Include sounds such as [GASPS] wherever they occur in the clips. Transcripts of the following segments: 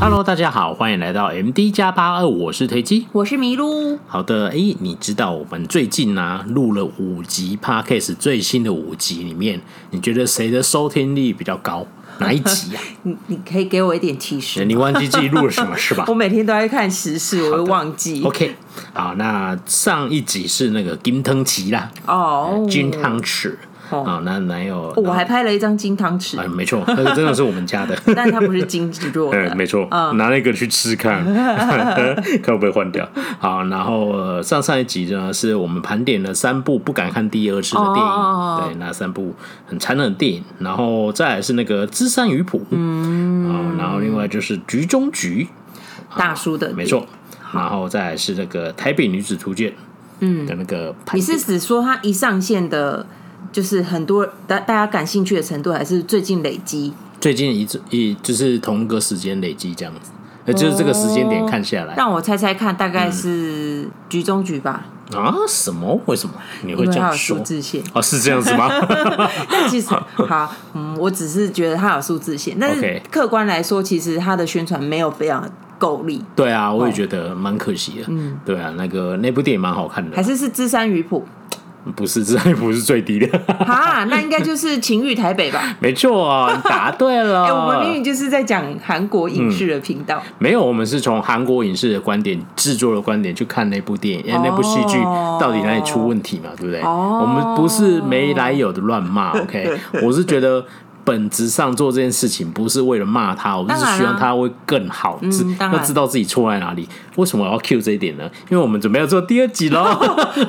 Hello，大家好，欢迎来到 MD 加八二，我是推机，我是麋鹿。好的，哎，你知道我们最近呢、啊、录了五集 Podcast，最新的五集里面，你觉得谁的收听率比较高？[LAUGHS] 哪一集呀、啊？[LAUGHS] 你你可以给我一点提示？你忘记自己录了什么是吧？[LAUGHS] 我每天都在看时事，我会忘记。OK，好，那上一集是那个金汤匙啦，哦，金汤匙。哦，那男友，我还拍了一张金汤匙，哎，没错，那个真的是我们家的，[LAUGHS] 但它不是金制作的，没错，拿那个去吃看，[LAUGHS] 看会不会换掉。好，然后上上一集呢，是我们盘点了三部不敢看第二次的电影，对，那三部很残忍的电影，然后再来是那个《芝山鱼谱》，嗯，然后另外就是《局中局》，大叔的，没错，然后再来是那个《台北女子图鉴》，嗯，的那个，你是指说它一上线的？就是很多大大家感兴趣的程度，还是最近累积？最近一一就是同一个时间累积这样子，呃，就是这个时间点看下来，让我猜猜看，大概是局中局吧？啊？什么？为什么你会这样说？数字线哦，是这样子吗？[LAUGHS] 但其实好，嗯，我只是觉得它有数字线，但是客观来说，其实它的宣传没有非常够力。对啊，我也觉得蛮可惜的。嗯，对啊，那个那部电影蛮好看的，还是是芝山鱼谱。不是，这还不是最低的。哈，那应该就是情欲台北吧？[LAUGHS] 没错啊，你答对了。[LAUGHS] 哎、欸，我们明明就是在讲韩国影视的频道、嗯。没有，我们是从韩国影视的观点、制作的观点去看那部电影、哦、那部戏剧到底哪里出问题嘛？对不对？哦、我们不是没来由的乱骂。OK，[LAUGHS] 我是觉得。本质上做这件事情不是为了骂他，我们是希望他会更好，知要知道自己错在哪里。为什么我要 cue 这一点呢？因为我们准备要做第二集喽。[LAUGHS]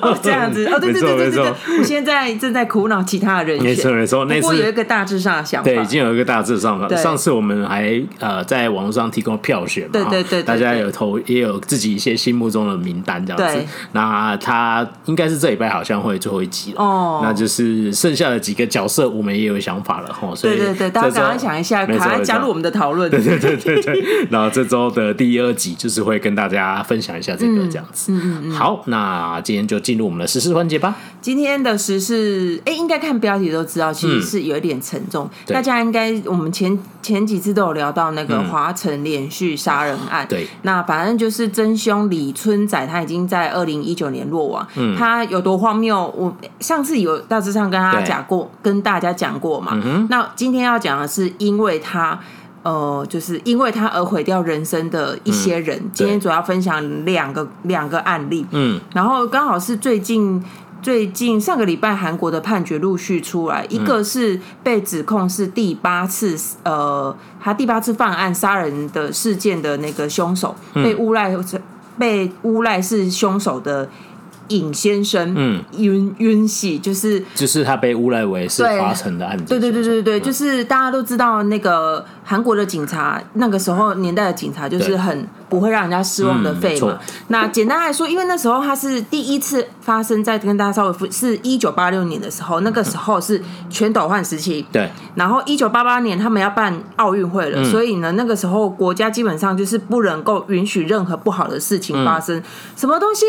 哦，这样子哦，对对对对对，我现在正在苦恼其他的人选。没错没错，那次有一个大致上的想法，对，已经有一个大致上的。上次我们还呃在网络上提供票选嘛，对对对，大家有投也有自己一些心目中的名单这样子。那他应该是这礼拜好像会最后一集了哦，那就是剩下的几个角色我们也有想法了哈，所以。对对对，大家刚刚想一下，赶快加入我们的讨论。对对对对对，[LAUGHS] 然后这周的第二集就是会跟大家分享一下这个这样子。嗯嗯嗯。好，那今天就进入我们的时事环节吧。今天的时事，哎，应该看标题都知道，其实是有一点沉重。大家应该，我们前前几次都有聊到那个华晨连续杀人案。对。那反正就是真凶李春仔，他已经在二零一九年落网。嗯。他有多荒谬？我上次有大致上跟他讲过，跟大家讲过嘛。嗯。那今天要讲的是，因为他，呃，就是因为他而毁掉人生的一些人。嗯、今天主要分享两个两个案例，嗯，然后刚好是最近最近上个礼拜韩国的判决陆续出来，嗯、一个是被指控是第八次，呃，他第八次犯案杀人的事件的那个凶手，嗯、被诬赖被诬赖是凶手的。尹先生，嗯，윤윤喜就是就是他被诬赖为是华城的案子，对对对对对，就是大家都知道那个韩国的警察，那个时候年代的警察就是很不会让人家失望的废嘛。那简单来说，因为那时候他是第一次发生在跟大家稍微是一九八六年的时候，那个时候是全斗焕时期，对。然后一九八八年他们要办奥运会了，所以呢，那个时候国家基本上就是不能够允许任何不好的事情发生，什么东西。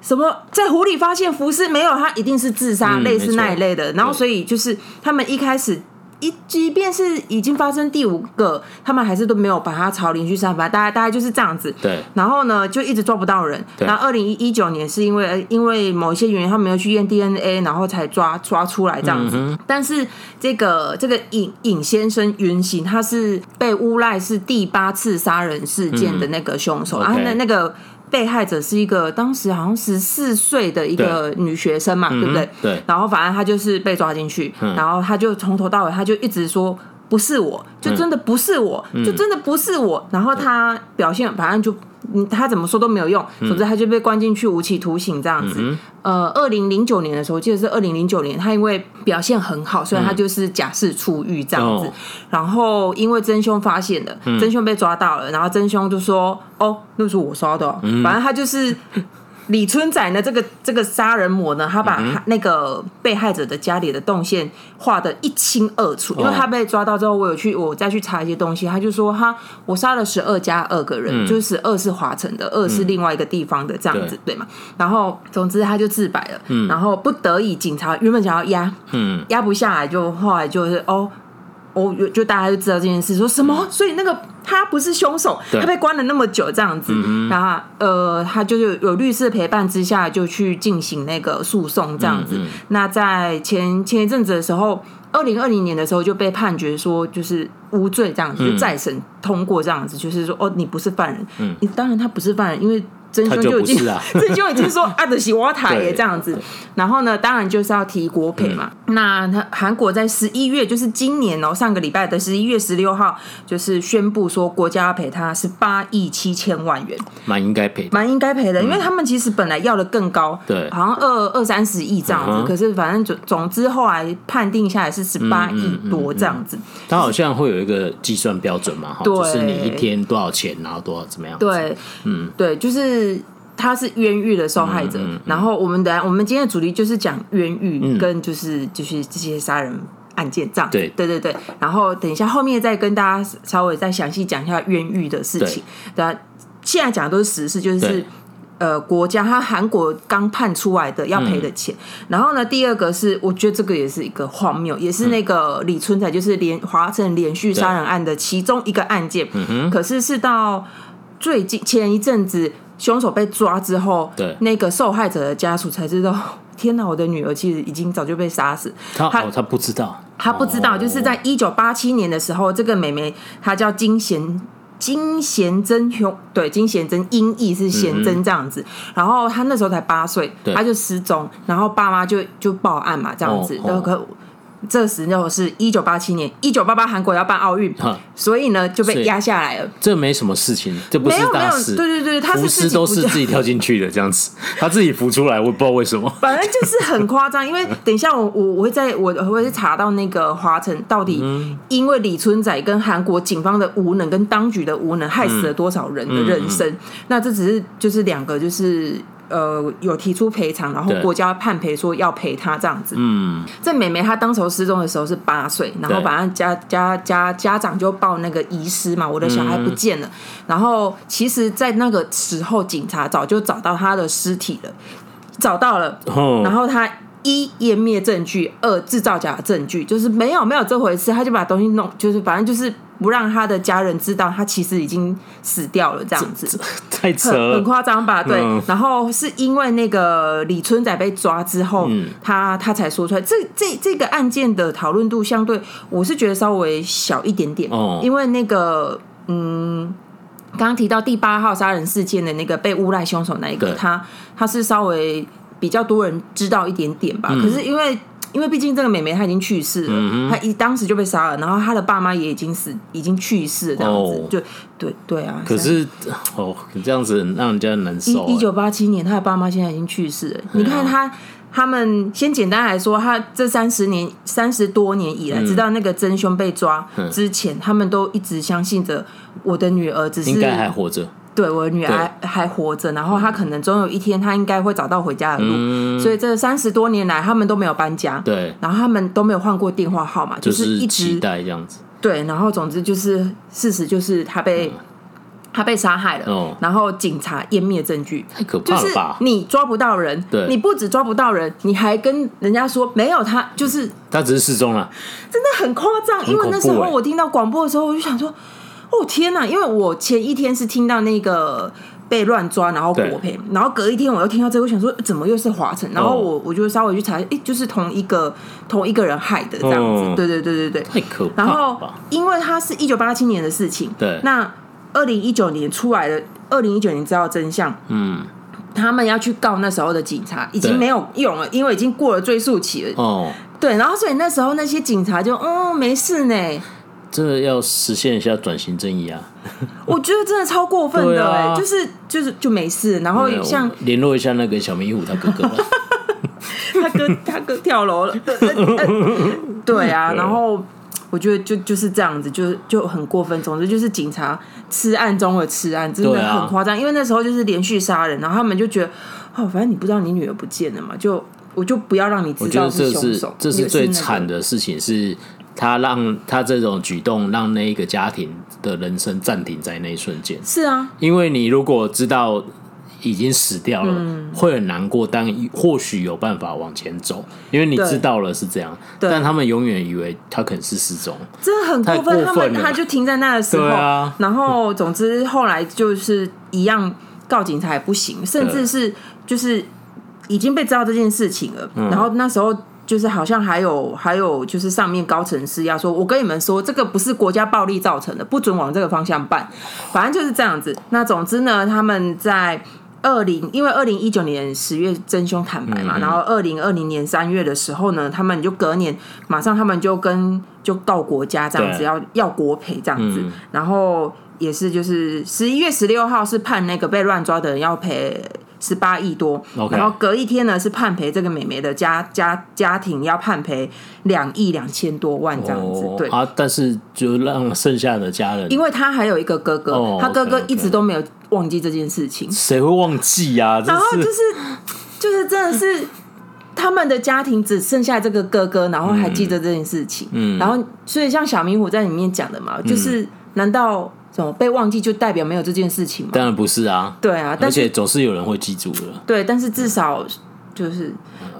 什么在湖里发现浮尸没有？他一定是自杀，类似那一类的。然后所以就是他们一开始一即便是已经发生第五个，他们还是都没有把他朝连续杀法，大概大概就是这样子。对。然后呢，就一直抓不到人。然后二零一九年是因为因为某一些原因，他们有去验 DNA，然后才抓抓出来这样子。但是这个这个尹尹先生原型，他是被诬赖是第八次杀人事件的那个凶手，然后那那个。被害者是一个当时好像十四岁的一个女学生嘛，对，对不对？对。然后反正她就是被抓进去，嗯、然后她就从头到尾她就一直说不是我，就真的不是我，嗯、就真的不是我。然后他表现反正就。嗯，他怎么说都没有用，总之他就被关进去无期徒刑这样子。嗯、呃，二零零九年的时候，我记得是二零零九年，他因为表现很好，所以他就是假释出狱这样子。嗯、然后因为真凶发现了，嗯、真凶被抓到了，然后真凶就说：“哦，那是我杀的。嗯”反正他就是。李春仔呢？这个这个杀人魔呢？他把那个被害者的家里的动线画的一清二楚。因为他被抓到之后，我有去我再去查一些东西，他就说他我杀了十二加二个人，就是二是华城的，二是另外一个地方的这样子，对嘛？然后总之他就自白了。然后不得已，警察原本想要压，压不下来，就后来就是哦，哦，就大家就知道这件事，说什么？所以那个。他不是凶手，他被关了那么久这样子，嗯、然后呃，他就是有律师陪伴之下就去进行那个诉讼这样子。嗯嗯、那在前前一阵子的时候，二零二零年的时候就被判决说就是无罪这样子，嗯、就再审通过这样子，就是说哦，你不是犯人。嗯，你当然他不是犯人，因为。真凶就已经，真凶就已经说啊，的是我台耶这样子，然后呢，当然就是要提国赔嘛。嗯、那他韩国在十一月，就是今年哦、喔，上个礼拜的十一月十六号，就是宣布说国家要赔他是八亿七千万元，蛮应该赔，蛮应该赔的，因为他们其实本来要的更高，对，好像二二三十亿这样子，嗯、可是反正总总之后来判定下来是十八亿多这样子。他好像会有一个计算标准嘛，哈，就是你一天多少钱，然后多少怎么样？对，嗯，对，就是。是，他是冤狱的受害者。嗯嗯、然后我们的我们今天的主题就是讲冤狱跟就是、嗯、就是这些杀人案件这样。对对对对。然后等一下后面再跟大家稍微再详细讲一下冤狱的事情。对，现在讲的都是实事，就是呃国家他韩国刚判出来的要赔的钱。嗯、然后呢，第二个是我觉得这个也是一个荒谬，也是那个李春才就是连华城连续杀人案的其中一个案件。可是是到最近前一阵子。凶手被抓之后，对那个受害者的家属才知道，[LAUGHS] 天哪！我的女儿其实已经早就被杀死。他他、哦、他不知道，他不知道，哦、就是在一九八七年的时候，这个妹妹她叫金贤金贤珍兄，对金贤珍音译是贤珍这样子。嗯、然后她那时候才八岁，她就失踪，然后爸妈就就报案嘛，这样子，都可、哦。这时候是一九八七年，一九八八韩国要办奥运，所以呢就被压下来了。这没什么事情，这不是大事。对对对，他是自己都是自己跳进去的这样子，[LAUGHS] 他自己浮出来，我也不知道为什么。反正就是很夸张，因为等一下我我我会在我我会查到那个华晨到底因为李春仔跟韩国警方的无能跟当局的无能害死了多少人的人生。那这只是就是两个就是。呃，有提出赔偿，然后国家判赔说要赔他这样子。嗯，这妹妹她当时候失踪的时候是八岁，然后把她家家家家长就报那个遗失嘛，我的小孩不见了。嗯、然后其实，在那个时候，警察早就找到她的尸体了，找到了。哦、然后他一湮灭证据，二制造假证据，就是没有没有这回事，他就把东西弄，就是反正就是。不让他的家人知道，他其实已经死掉了，这样子太扯，很夸张吧？对。嗯、然后是因为那个李春仔被抓之后，嗯、他他才说出来。这这这个案件的讨论度相对，我是觉得稍微小一点点。哦。因为那个嗯，刚刚提到第八号杀人事件的那个被诬赖凶手那一个，他他是稍微比较多人知道一点点吧。嗯、可是因为。因为毕竟这个妹妹她已经去世了，她一当时就被杀了，然后她的爸妈也已经死，已经去世了，这样子，就对对啊。可是哦，这样子让人家难受。一九八七年，她的爸妈现在已经去世了。你看他，他们先简单来说，他这三十年、三十多年以来，直到那个真凶被抓之前，他们都一直相信着我的女儿只是应该还活着。对，我的女儿还活着，然后她可能总有一天，她应该会找到回家的路。嗯、所以这三十多年来，他们都没有搬家，对，然后他们都没有换过电话号码，就是一直期待这样子。对，然后总之就是事实就是他被他、嗯、被杀害了，哦、然后警察湮灭证据，太可怕了吧？你抓不到人，对，你不止抓不到人，你还跟人家说没有他，就是他只是失踪了，真的很夸张。因为那时候我听到广播的时候，我就想说。哦天呐！因为我前一天是听到那个被乱抓，然后国赔，然后隔一天我又听到这个，我想说怎么又是华晨？然后我我就稍微去查，哎，就是同一个同一个人害的这样子。哦、对对对对对，太可怕。然后因为他是一九八七年的事情，对，那二零一九年出来的，二零一九年知道真相，嗯，他们要去告那时候的警察，已经没有用了，因为已经过了追诉期了。哦，对，然后所以那时候那些警察就嗯没事呢。这要实现一下转型正义啊！我觉得真的超过分的哎、欸啊，就是就是就没事，然后像联络一下那个小迷糊他哥哥，[LAUGHS] 他哥他哥跳楼了，[LAUGHS] 对啊，然后我觉得就就是这样子，就就很过分。总之就是警察吃案中的吃案，真的很夸张。啊、因为那时候就是连续杀人，然后他们就觉得哦，反正你不知道你女儿不见了嘛，就我就不要让你知道是凶手。这是最惨的事情是。他让他这种举动让那一个家庭的人生暂停在那一瞬间。是啊，因为你如果知道已经死掉了，嗯、会很难过，但或许有办法往前走，因为你知道了是这样，但他们永远以为他可能是失踪，真的很过分。他们他就停在那的时候，啊、然后总之后来就是一样告警察也不行，甚至是就是已经被知道这件事情了，嗯、然后那时候。就是好像还有还有就是上面高层施压说，我跟你们说，这个不是国家暴力造成的，不准往这个方向办。反正就是这样子。那总之呢，他们在二零，因为二零一九年十月真凶坦白嘛，嗯嗯然后二零二零年三月的时候呢，他们就隔年马上他们就跟就告国家这样子，要要国赔这样子。嗯、然后也是就是十一月十六号是判那个被乱抓的人要赔。十八亿多，Okay. 然后隔一天呢是判赔这个美眉的家家家庭要判赔两亿两千多万这样子，oh, 对。啊，但是就让剩下的家人，因为他还有一个哥哥，oh, okay, 他哥哥一直都没有忘记这件事情，谁会忘记呀、啊？然后就是就是真的是他们的家庭只剩下这个哥哥，然后还记得这件事情，嗯，然后所以像小明虎在里面讲的嘛，就是难道？被忘记就代表没有这件事情吗？当然不是啊。对啊，而且总是有人会记住的。对，但是至少就是，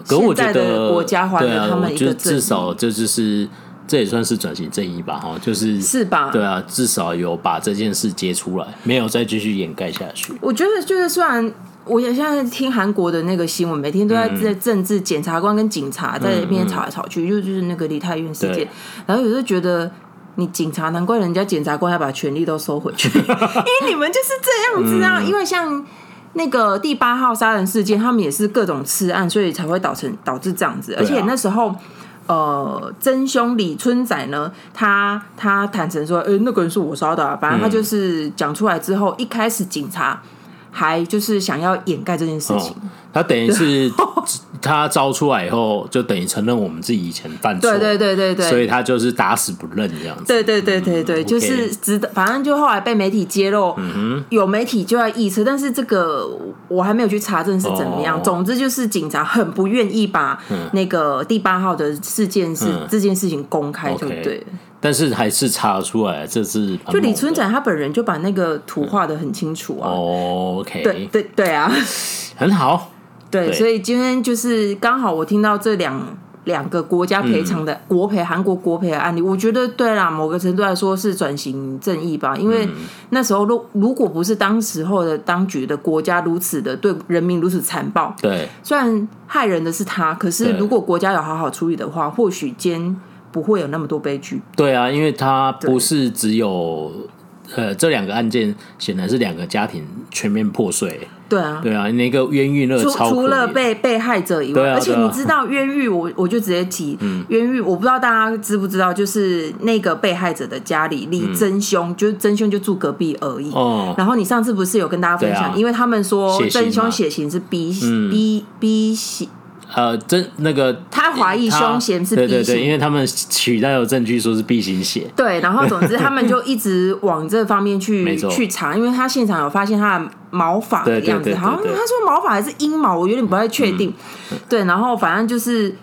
可我觉得国家还了他们一个，至少这就是这也算是转型正义吧？哈，就是是吧？对啊，至少有把这件事揭出来，没有再继续掩盖下去。我觉得就是，虽然我也现在听韩国的那个新闻，每天都在在政治检察官跟警察在那边吵来吵去，就就是那个李泰院事件，然后有时候觉得。你警察，难怪人家检察官要把权力都收回去，[LAUGHS] 因为你们就是这样子啊！因为像那个第八号杀人事件，他们也是各种刺案，所以才会导成导致这样子。而且那时候，呃，真凶李春仔呢，他他坦诚说，欸，那个人是我烧的啊，反正他就是讲出来之后，一开始警察。还就是想要掩盖这件事情，哦、他等于是 [LAUGHS] 他招出来以后，就等于承认我们自己以前犯错，对对对对对，所以他就是打死不认这样子，对对对对对，嗯、就是值得，反正就后来被媒体揭露，嗯、有媒体就在臆测，但是这个我还没有去查证是怎么样。哦、总之就是警察很不愿意把那个第八号的事件是、嗯、这件事情公开，对不对？但是还是查出来，这是就李村长他本人就把那个图画的很清楚啊。哦，OK，对对对啊，很好。[LAUGHS] 对，对所以今天就是刚好我听到这两两个国家赔偿的、嗯、国赔，韩国国赔的案例，我觉得对啦，某个程度来说是转型正义吧。因为那时候如如果不是当时候的当局的国家如此的对人民如此残暴，对，虽然害人的是他，可是如果国家有好好处理的话，或许间。不会有那么多悲剧。对啊，因为他不是只有呃这两个案件，显然是两个家庭全面破碎。对啊，对啊，那个冤狱那个超除了被被害者以外，啊啊、而且你知道冤狱，我我就直接提、嗯、冤狱，我不知道大家知不知道，就是那个被害者的家里离真凶，嗯、就是真凶就住隔壁而已。哦。然后你上次不是有跟大家分享，啊、因为他们说真凶血型是 B、嗯、B B 型。呃，真那个他怀疑凶嫌是 B 型，对对对，因为他们取到有证据说是 B 型血。对，然后总之他们就一直往这方面去 [LAUGHS] 去查，因为他现场有发现他的毛发的样子，好像他说毛发还是阴毛，我有点不太确定。嗯、对，然后反正就是。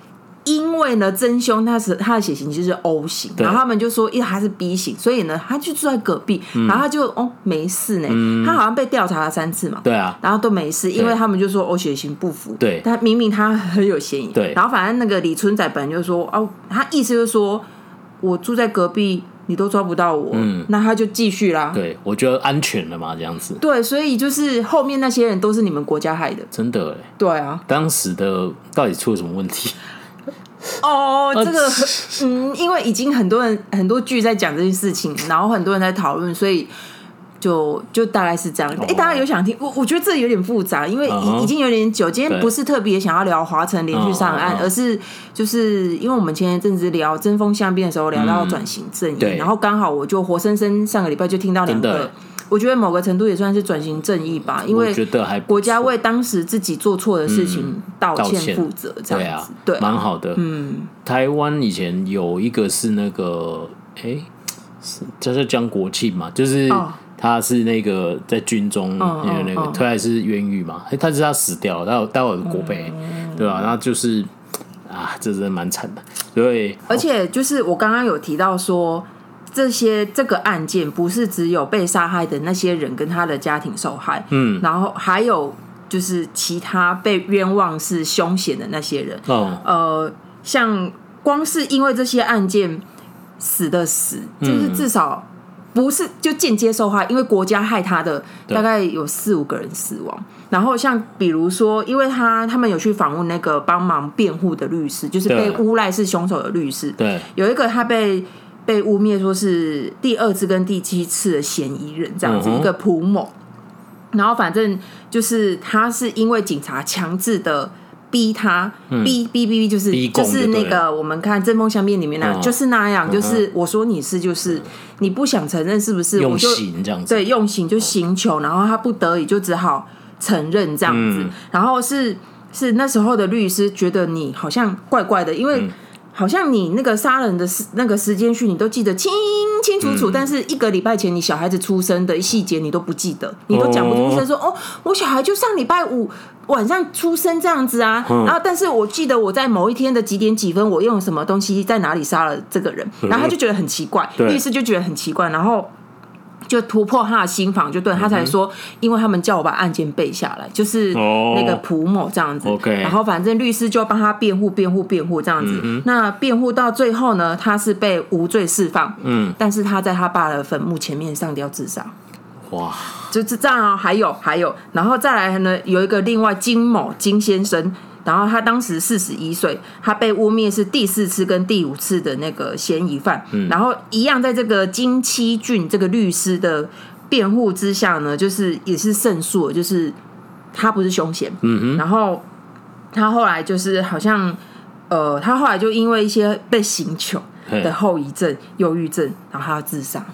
因为呢，真凶他是他的血型就是 O 型，然后他们就说，因为他是 B 型，所以呢，他就住在隔壁，嗯、然后他就哦没事呢，嗯、他好像被调查了三次嘛，对啊，然后都没事，因为他们就说 O 血型不符，对，但明明他很有嫌疑，对，然后反正那个李春仔本人就说哦，他意思就是说我住在隔壁，你都抓不到我，嗯，那他就继续啦，对，我觉得安全了嘛，这样子，对，所以就是后面那些人都是你们国家害的，真的哎，对啊，当时的到底出了什么问题？哦，这个嗯，因为已经很多人很多剧在讲这件事情，然后很多人在讨论，所以就就大概是这样。哎、哦，大家有想听？我我觉得这有点复杂，因为已已经有点久。今天不是特别想要聊华晨连续杀人案，对而是就是因为我们前一阵子聊针锋相对的时候聊到转型正义，嗯、然后刚好我就活生生上个礼拜就听到两个。我觉得某个程度也算是转型正义吧，因为国家为当时自己做错的事情道歉负责，这样子，对，蛮好的。嗯，台湾以前有一个是那个，哎，是就是江国庆嘛，就是他是那个在军中，那个那个他还是冤狱嘛，哎，他是他死掉了，待会待会国赔，对吧？然后就是啊，这真的蛮惨的，对。而且就是我刚刚有提到说。这些这个案件不是只有被杀害的那些人跟他的家庭受害，嗯，然后还有就是其他被冤枉是凶险的那些人。哦，呃，像光是因为这些案件死的死，就是至少不是就间接受害，因为国家害他的大概有四五个人死亡。然后像比如说，因为他他们有去访问那个帮忙辩护的律师，就是被诬赖是凶手的律师。对，有一个他被被污蔑说是第二次跟第七次的嫌疑人，这样子、嗯、一个蒲某。然后反正就是他是因为警察强制的逼他，嗯、逼逼逼逼，就是就，就是那个我们看《针锋相对》里面那就是那样，就是我说你是就是、嗯、你不想承认是不是？用刑这样子，对，用刑就刑求，然后他不得已就只好。承认这样子，嗯、然后是是那时候的律师觉得你好像怪怪的，因为好像你那个杀人的时那个时间序你都记得清清楚楚，嗯，但是一个礼拜前你小孩子出生的细节你都不记得，你都讲不出声说哦，我小孩就上礼拜五晚上出生这样子啊，嗯，然后但是我记得我在某一天的几点几分我用什么东西在哪里杀了这个人，然后他就觉得很奇怪，嗯、律师就觉得很奇怪，然后。就突破他的心防，就对他才说，因为他们叫我把案件背下来，就是那个蒲某这样子。OK，然后反正律师就帮他辩护、辩护、辩护这样子。那辩护到最后呢，他是被无罪释放。嗯，但是他在他爸的坟墓前面上吊自杀。哇，就是这样哦。还有还有，然后再来呢，有一个另外金某金先生。然后他当时四十一岁，他被污蔑是第四次跟第五次的那个嫌疑犯。嗯、然后一样在这个金七俊这个律师的辩护之下呢，就是也是胜诉，就是他不是凶嫌。嗯哼。然后他后来就是好像呃，他后来就因为一些被刑求的后遗症、忧郁症，然后他要自杀。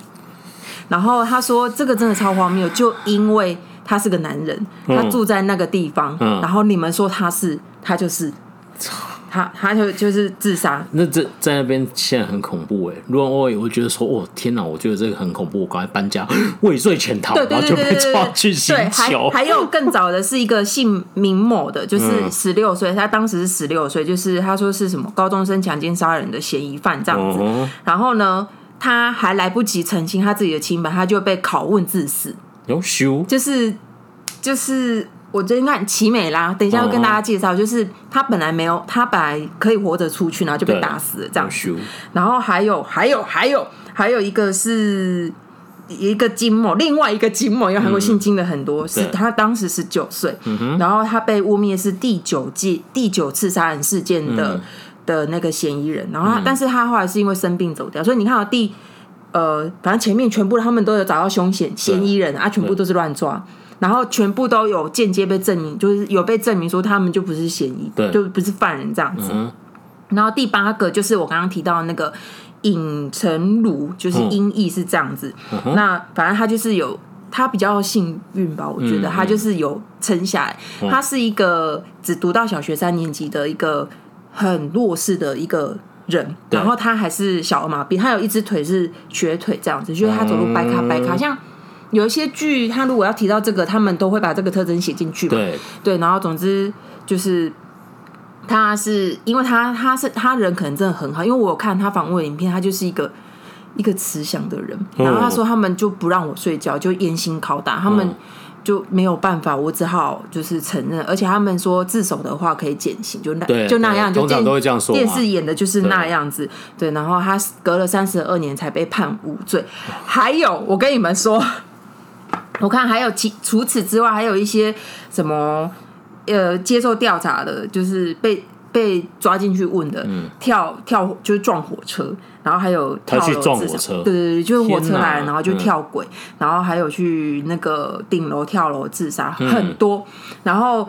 然后他说这个真的超荒谬，就因为他是个男人，他住在那个地方，嗯、然后你们说他是。他就是他，他就就是自杀。那这在那边现在很恐怖哎。如果我我觉得说，哦天哪，我觉得这个很恐怖，我赶快搬家，[GASPS] 畏罪潜逃，然后就被抓去刑求。[LAUGHS] 还有更早的是一个姓明某的，就是十六岁，他当时是十六岁，就是他说是什么高中生强奸杀人的嫌疑犯这样子。然后呢，他还来不及澄清他自己的清白，他就被拷问致死。有羞，就是就是。我最近看奇美拉，等一下要跟大家介绍，就是他本来没有，他本来可以活着出去，然后就被打死了这样。然后还有还有还有还有一个是一个金某，另外一个金某，因为韩国姓金的很多，是他当时十九岁，然后他被污蔑是第九届第九次杀人事件的的那个嫌疑人，然后他但是他后来是因为生病走掉，所以你看到第呃，反正前面全部他们都有找到凶嫌嫌疑人啊，全部都是乱抓。然后全部都有间接被证明，就是有被证明说他们就不是嫌疑，就不是犯人这样子。嗯、然后第八个就是我刚刚提到的那个尹成儒，就是音译是这样子。嗯、那反正他就是有他比较幸运吧，我觉得他就是有撑下来。嗯、他是一个只读到小学三年级的一个很弱势的一个人，然后他还是小儿麻痹，他有一只腿是瘸腿这样子，就是他走路掰卡掰卡像。有一些剧，他如果要提到这个，他们都会把这个特征写进去嘛。对对，然后总之就是，他是因为他他是他人可能真的很好，因为我有看他访问影片，他就是一个一个慈祥的人。然后他说他们就不让我睡觉，就严刑拷打，他们就没有办法，我只好就是承认。而且他们说自首的话可以减刑，就那就那样，就电电视演的就是那样子。对，然后他隔了三十二年才被判无罪。还有，我跟你们说。我看还有其除此之外，还有一些什么呃接受调查的，就是被被抓进去问的，嗯、跳跳就是撞火车，然后还有他去撞火车，对对对，就是火车来了，然后就跳轨，嗯，然后还有去那个顶楼跳楼自杀，嗯，很多。然后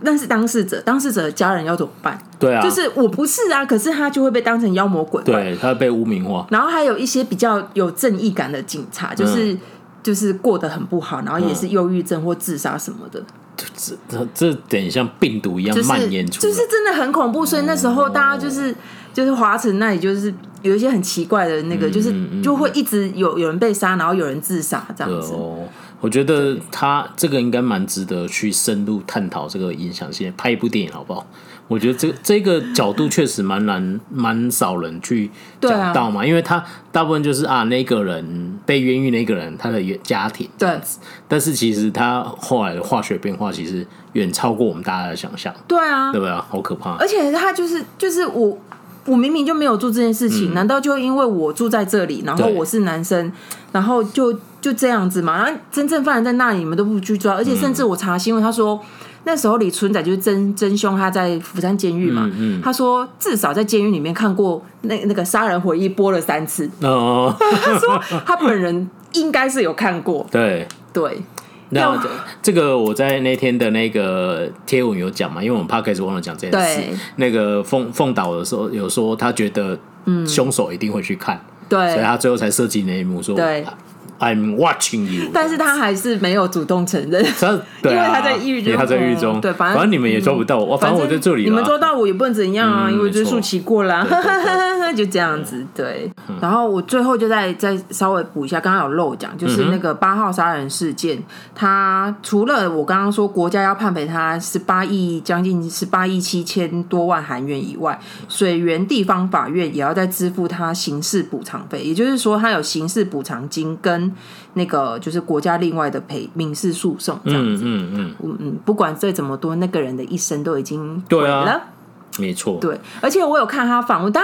那是当事者，当事者的家人要怎么办？对啊，就是我不是啊，可是他就会被当成妖魔鬼怪，对他被污名化。然后还有一些比较有正义感的警察，就是。嗯。就是过得很不好，然后也是忧郁症或自杀什么的，这这这点像病毒一样蔓延出来，就是真的很恐怖。所以那时候大家就是就是华城那里就是有一些很奇怪的那个，就是就会一直有有人被杀，然后有人自杀这样子。哦，我觉得他这个应该蛮值得去深入探讨这个影响性，拍一部电影好不好？我觉得这这个角度确实蛮难，蛮少人去讲到嘛，啊、因为他大部分就是啊，那个人被冤狱那个人他的家庭对，但是其实他后来的化学变化其实远超过我们大家的想象。对啊，对不对？好可怕！而且他就是就是我。我明明就没有做这件事情，嗯、难道就因为我住在这里，然后我是男生，然后就就这样子嘛？然后真正犯人在那里，你们都不去抓，而且甚至我查新闻，他说那时候李存仔就是真真凶，他在釜山监狱嘛，嗯嗯、他说至少在监狱里面看过那那个杀人回忆播了三次，哦、他说他本人应该是有看过，[LAUGHS] 对。对。对那这个我在那天的那个贴文有讲嘛，因为我们 Podcast 忘了讲这件事。那个凤凤岛的时候有说，他觉得凶手一定会去看，对，所以他最后才设计那一幕说。对 I'm watching you，但是他还是没有主动承认，[LAUGHS] 因为他在狱中，他在狱中，对，反正反正你们也抓不到我，反正我在这里，你们抓到我也不能怎样啊，因为追溯期过了，[LAUGHS] 就这样子，对。然后我最后就再再稍微补一下，刚刚有漏讲，就是那个八号杀人事件，他除了我刚刚说国家要判赔他十八亿将近十八亿七千多万韩元以外，水源地方法院也要再支付他刑事补偿费，也就是说他有刑事补偿金跟。那个就是国家另外的赔民事诉讼这样子，嗯嗯。嗯嗯，不管再怎么多，那个人的一生都已经毁了，没错，对，而且我有看他访问，他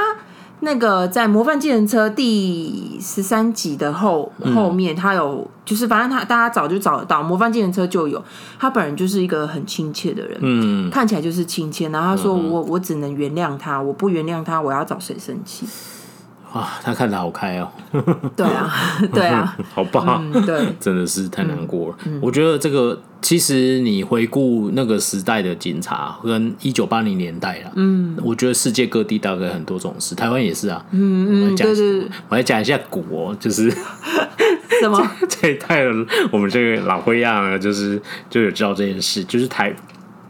那个在《模范计程车》第十三集的后后面，他有就是反正他大家早就找得到，《模范计程车》就有。他本人就是一个很亲切的人，嗯，看起来就是亲切，然后他说我：“我我只能原谅他，我不原谅他，我要找谁生气？”啊，他看的好开哦！[LAUGHS] 对啊，对啊，[LAUGHS] 好吧，嗯、对，真的是太难过了。嗯、我觉得这个其实你回顾那个时代的警察，跟一九八零年代啊，嗯，我觉得世界各地大概很多种事，台湾也是啊。嗯嗯，就是我来讲一下古哦，就是 [LAUGHS] 什么这一代的我们这个老灰样啊，就是就有知道这件事，就是台。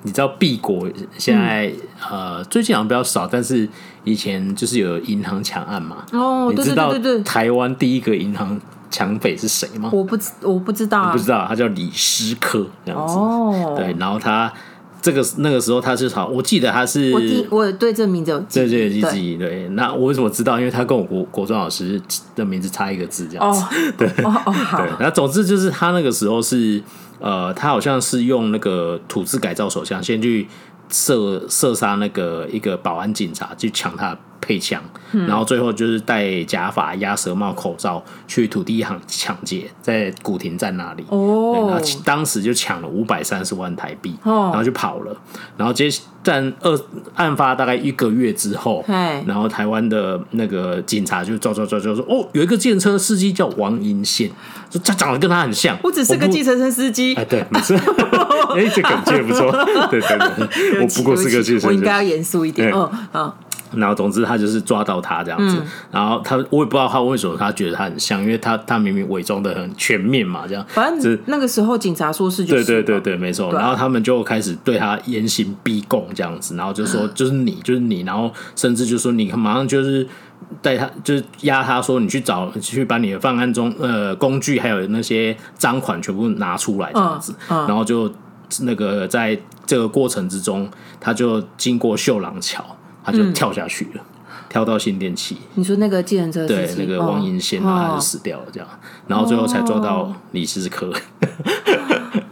你知道毕国现在、嗯、呃最近好像比较少，但是以前就是有银行抢案嘛。哦，你知道台湾第一个银行抢匪是谁吗？我不知我不知道、啊，不知道，他叫李师科这样子。哦，对，然后他这个那个时候他是好，我记得他是我第我对这名字有记对对记忆对。那我为什么知道？因为他跟我国国中老师的名字差一个字这样子。哦，对哦哦好。对，那总之就是他那个时候是。呃，他好像是用那个土制改造手枪，先去射射杀那个一个保安警察，去抢他配枪，嗯、然后最后就是戴假发、鸭舌帽、口罩去土地行抢劫，在古亭站那里。哦，然后当时就抢了五百三十万台币，哦、然后就跑了。然后接但二案发大概一个月之后，嘿然后台湾的那个警察就抓抓抓抓说，哦，有一个计程车司机叫王银宪，说他长得跟他很像。我只是个计程车司机。哎，对，没错。[LAUGHS] 哎，这感觉不错。对对对，[LAUGHS] 我不过是个计程车。我应该要严肃一点。嗯嗯。然后，总之他就是抓到他这样子。嗯、然后他，我也不知道他为什么他觉得他很像，因为他他明明伪装的很全面嘛，这样。反正那个时候警察说是就是。对对对对，没错。啊、然后他们就开始对他严刑逼供这样子，然后就说 [GASPS] 就是你就是你，然后甚至就说你马上就是带他就是压他说你去找去把你的犯案中呃工具还有那些赃款全部拿出来这样子，嗯嗯、然后就那个在这个过程之中，他就经过秀朗桥。他就跳下去了，嗯、跳到新电器。你说那个计程车司对那个王银宪，然后他就死掉了，这样，哦、然后最后才抓到李思科。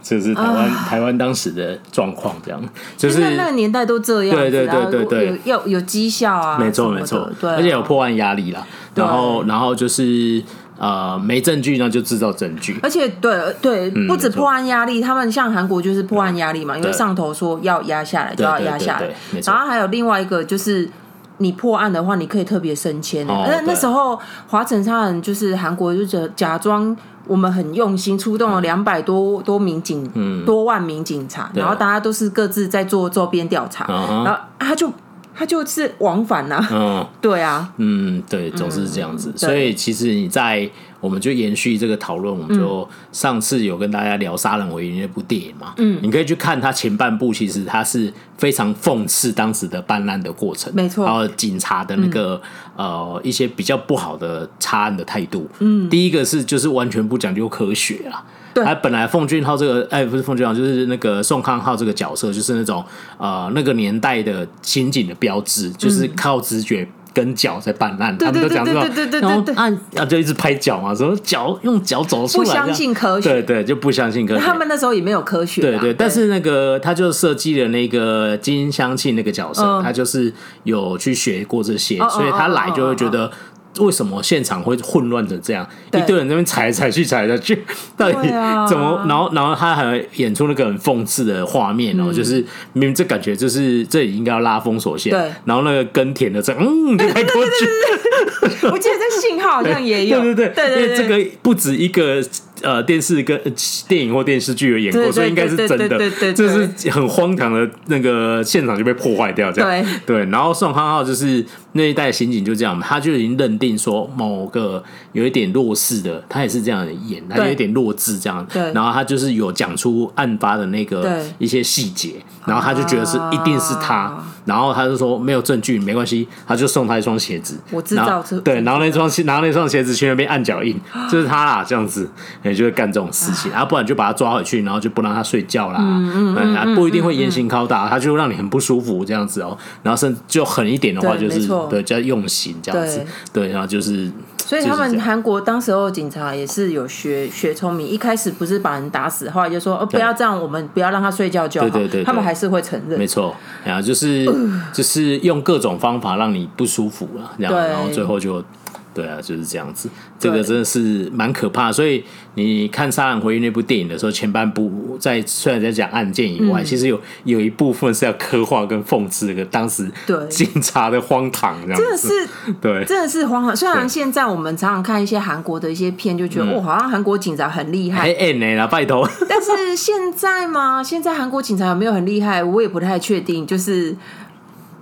这、哦、是台湾、啊、台湾当时的状况，这样。就是那个年代都这样，对对对对对，要有绩效啊，没错没错，对、啊，而且有破案压力啦。然后然后就是呃没证据呢就制造证据，而且对对，不止破案压力，嗯、他们像韩国就是破案压力嘛，嗯、因为上头说要压下来就要压下来，然后还有另外一个就是。你破案的话，你可以特别升迁。那、哦、那时候华城杀人就是韩国就假假装我们很用心，出动了两百多多名警，嗯、多万名警察，然后大家都是各自在做周边调查，嗯、然后他就。他就是往返呐，嗯，[LAUGHS] 对啊，嗯，对，总是这样子。所以其实你在，我们就延续这个讨论，我们就上次有跟大家聊《杀人为原》那部电影嘛，嗯，你可以去看它前半部，其实它是非常讽刺当时的办案的过程，没错，然后警察的那个呃一些比较不好的查案的态度，嗯，第一个是就是完全不讲究科学啊。对，他本来奉俊昊这个，哎，不是奉俊昊，就是那个宋康昊这个角色，就是那种呃那个年代的刑警的标志，就是靠直觉。跟脚在办案，他们都讲这种，然后按啊就一直拍脚嘛，什么脚用脚走出来，不相信科学，对对，就不相信科学。他们那时候也没有科学，对对。但是那个他就设计了那个金香庆那个角色，他就是有去学过这些，所以他来就会觉得。为什么现场会混乱成这样？一堆人在那边踩来踩去踩来去，[LAUGHS] 到底怎么？然后，然后他还演出那个很讽刺的画面哦，就是明明这感觉就是这里应该要拉封锁线，对。然后那个耕田的在嗯，就开过去。[LAUGHS] 我记得在信号好像也有，对对对，因为这个不止一个。呃，电视跟电影或电视剧有演过，所以应该是真的。对对这是很荒唐的那个现场就被破坏掉，这样对。对，然后宋康昊就是那一代刑警就这样，他就已经认定说某个有一点弱势的，他也是这样演，他有一点弱智这样。对。然后他就是有讲出案发的那个一些细节，然后他就觉得是一定是他，然后他就说没有证据没关系，他就送他一双鞋子。我知道这对，然后那双然后那双鞋子去那边按脚印，就是他啦，这样子。就会干这种事情，然后不然就把他抓回去，然后就不让他睡觉啦。嗯嗯，不一定会严刑拷打，他就让你很不舒服这样子哦。然后甚至就狠一点的话，就是对，叫用刑这样子。对，然后就是，所以他们韩国当时候警察也是有学学聪明，一开始不是把人打死，后来就说哦不要这样，我们不要让他睡觉就好。对对对，他们还是会承认。没错，然后就是 [SIGHS] 就是用各种方法让你不舒服了，然后然后最后就。对啊，就是这样子，这个真的是蛮可怕。所以你看《杀人回忆》那部电影的时候，前半部在虽然在讲案件以外，其实有有一部分是要刻画跟讽刺这个当时警察的荒唐，这样真的是 [LAUGHS] 对，真的是荒唐。虽然现在我们常常看一些韩国的一些片，就觉得哦，好像韩国警察很厉害，还 N 呢啦，拜托。但是现在嘛，现在韩国警察有没有很厉害，我也不太确定。就是。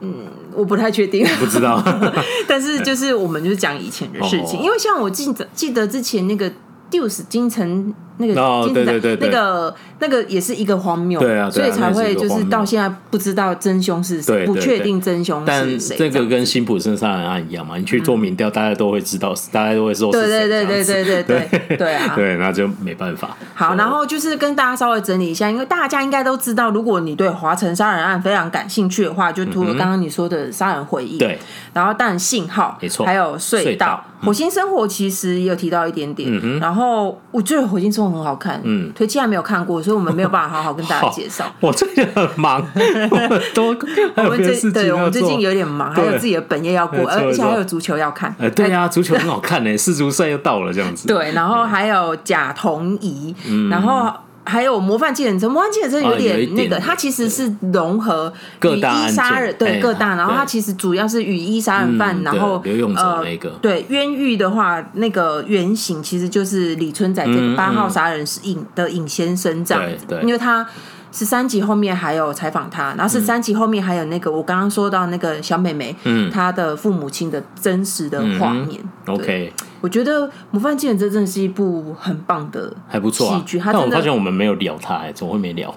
嗯，我不太确定，不知道。[LAUGHS] 但是就是我们就是讲以前的事情，因为像我记得记得之前那个 Deuce 京城。那个，对对对对，那个那个也是一个荒谬，对啊，所以才会就是到现在不知道真凶是谁，不确定真凶是谁。但这个跟辛普森杀人案一样嘛，你去做民调，大家都会知道，大家都会说对对对对对对对。对啊，[LAUGHS] 对，那就没办法。好，然后就是跟大家稍微整理一下，因为大家应该都知道，如果你对华城杀人案非常感兴趣的话，就除了刚刚你说的杀人回忆，对，然后但信号，没错，还有隧道，火星生活其实也有提到一点点，嗯，然后我觉得火星生。活很好看，嗯，推荐还没有看过，所以我们没有办法好好跟大家介绍。我最近很忙，[LAUGHS] 都我们最对，我们最近有点忙，还有自己的本业要过，而且还有足球要看。哎，对呀，足球很好看呢，世足赛又到了，这样子。对，然后还有贾同怡，然后。还有模范计程车，模范计程车有点那个，它其实是融合雨衣杀人，对各大，然后它其实主要是雨衣杀人犯，然后刘勇哲那个，对冤狱的话，那个原型其实就是李春仔这个八号杀人是尹的尹先生这样子，因为他十三集后面还有采访他，然后十三集后面还有那个我刚刚说到那个小美眉，嗯，她的父母亲的真实的画面，OK。我觉得《模范情人》这》真的是一部很棒的还不错戏剧。但我发现我们没有聊他，哎，怎么会没聊？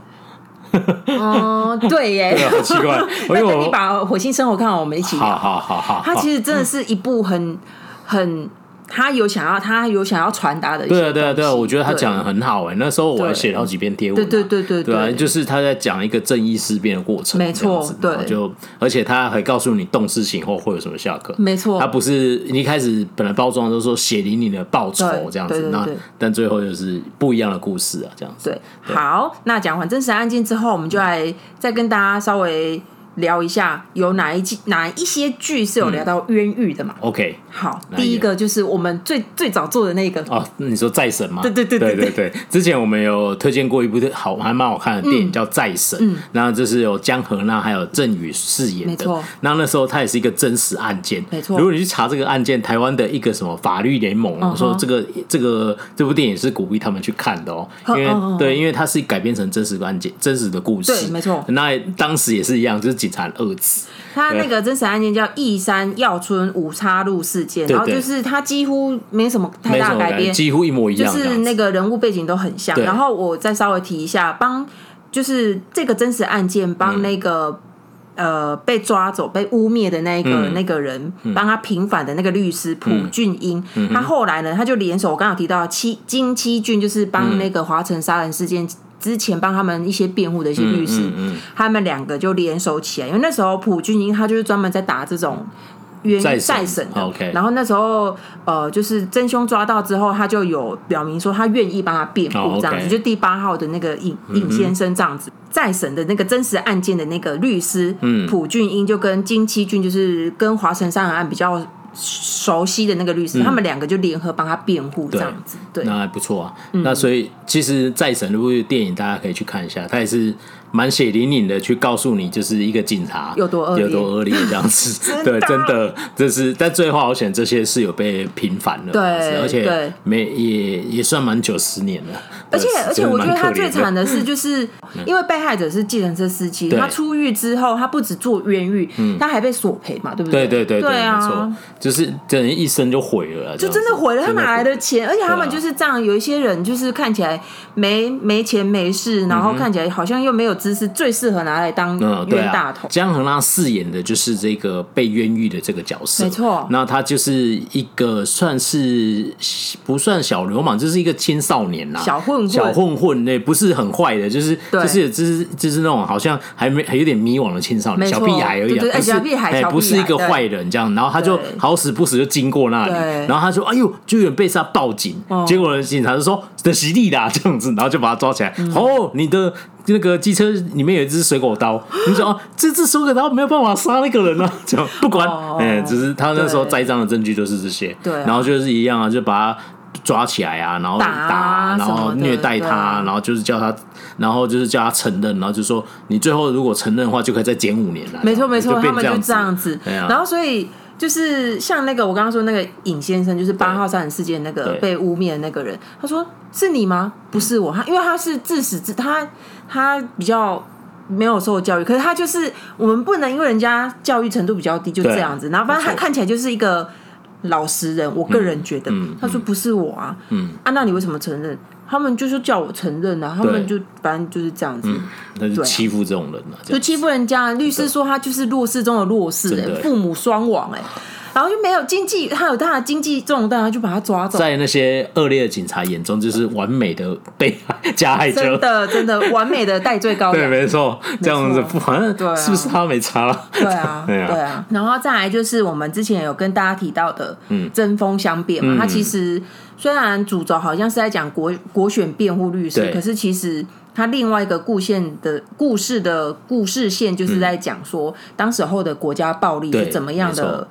哦，对耶，[LAUGHS] 好奇怪。[LAUGHS] 那等你把《火星生活》看完，我们一起聊。好好好好。它其实真的是一部很很。他有想要，他有想要传达的。对啊，对啊，对啊，我觉得他讲的很好哎。那时候我还写了好几篇贴文。对对对对对啊，就是他在讲一个正义思辨的过程。没错，对。就而且他还告诉你动事情后会有什么下课。没错。他不是一开始本来包装都说血淋淋的报仇这样子，那但最后就是不一样的故事啊，这样子。对，好，那讲完真实案件之后，我们就来再跟大家稍微。聊一下有哪一季哪一些剧是有聊到冤狱的嘛？OK，好，第一个就是我们最最早做的那个哦，你说再审吗？对对对对对对。之前我们有推荐过一部好还蛮好看的电影叫《再审》，嗯，然后这是有江河娜还有郑宇饰演的，没错。然后那时候它也是一个真实案件，没错。如果你去查这个案件，台湾的一个什么法律联盟说这个这个这部电影是鼓励他们去看的哦，因为对，因为它是改编成真实的案件，真实的故事，对，没错。那当时也是一样，就是。警察二次，他那个真实案件叫义山药村五叉路事件，然后就是他几乎没什么太大改变，几乎一模一样，就是那个人物背景都很像。然后我再稍微提一下，帮就是这个真实案件帮那个呃被抓走、被污蔑的那个、嗯、那个人，帮他平反的那个律师朴俊英，嗯、他后来呢，他就联手，我刚刚有提到七金七俊，就是帮那个华城杀人事件之前帮他们一些辩护的一些律师，嗯嗯嗯、他们两个就联手起来，因为那时候朴俊英他就是专门在打这种。冤再审的，okay. 然后那时候呃，就是真凶抓到之后，他就有表明说他愿意帮他辩护，这样子。Oh, okay. 就第八号的那个尹尹先生这样子，再审的那个真实案件的那个律师，嗯，朴俊英就跟金七俊，就是跟华城杀人案比较熟悉的那个律师，嗯、他们两个就联合帮他辩护，这样子。对，那还不错啊。嗯、那所以其实再审这部电影，大家可以去看一下，他也是。蛮血淋淋的去告诉你，就是一个警察有多恶劣，有多恶劣这样子。[LAUGHS] 对，真的，这是但最后好险，这些是有被平反了。对，而且没也也算蛮九十年了。而且而且，我觉得他最惨的是，就是因为被害者是计程车司机，他出狱之后，他不止坐冤狱，他还被索赔嘛，对不对？对对对对啊，就是等于一生就毁了，就真的毁了。他哪来的钱？而且他们就是这样，有一些人就是看起来没没钱没事，然后看起来好像又没有。姿势最适合拿来当冤大头。姜恒拉饰演的就是这个被冤狱的这个角色，没错。那他就是一个算是不算小流氓，就是一个青少年啦，小混混，小混混，那不是很坏的，就是就是就是就是那种好像还没还有点迷惘的青少年，小屁孩而已，不是哎，不是一个坏人这样。然后他就好死不死就经过那里，然后他说：“哎呦！”就有人被他报警，结果警察就说：“的洗地啦这样子。”然后就把他抓起来。哦，你的。那个机车里面有一只水果刀，[GASPS] 你说哦，这只水果刀没有办法杀那个人呢？[LAUGHS] 就不管，哎，只是他那时候栽赃的证据就是这些，对，然后就是一样啊，就把他抓起来啊，然后打，然后虐待他，然后就是叫他，然后就是叫他承认，然后就说你最后如果承认的话，就可以再减五年了。没错没错，他们就这样子，啊。然后所以。就是像那个我刚刚说那个尹先生，就是八号杀人事件那个被污蔑的那个人，他说是你吗？不是我，他因为他是自始至他他比较没有受教育，可是他就是我们不能因为人家教育程度比较低就这样子，然后反正他看起来就是一个老实人，我个人觉得，他说不是我啊，嗯。啊，那你为什么承认？他们就是叫我承认啊，他们就反正就是这样子，那就欺负这种人啊，就欺负人家。律师说他就是弱势中的弱势，哎，父母双亡，哎，然后就没有经济，他有他的经济重担，他就把他抓走。在那些恶劣的警察眼中，就是完美的被加害者，真的真的完美的戴罪羔羊。[LAUGHS] 对，没错，这样子不反正是不是他没差了？[LAUGHS] 对啊，对啊。然后再来就是我们之前有跟大家提到的，嗯，针锋相辩嘛，他其实。虽然主轴好像是在讲国国选辩护律师，可是其实他另外一个故线的故事的故事线就是在讲说，当时候的国家暴力是怎么样的。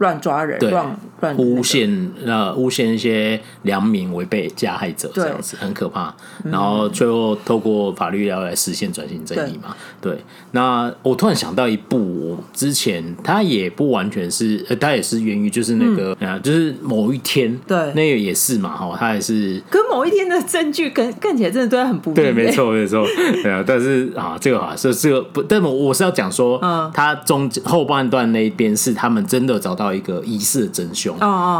乱抓人，乱乱诬陷，呃，诬陷一些良民违背加害者，这样子很可怕。然后最后透过法律要来实现转型正义嘛。对，那我突然想到一部，之前他也不完全是，呃，他也是源于就是那个啊，就是某一天，对，那个也是嘛，哈，他也是。可某一天的证据跟看起来真的都很不对，没错 [LAUGHS] 没错，对啊。但是啊，这个啊这这个不，但我我是要讲说，嗯，他中后半段那一边是他们真的找到。一个疑似的真凶，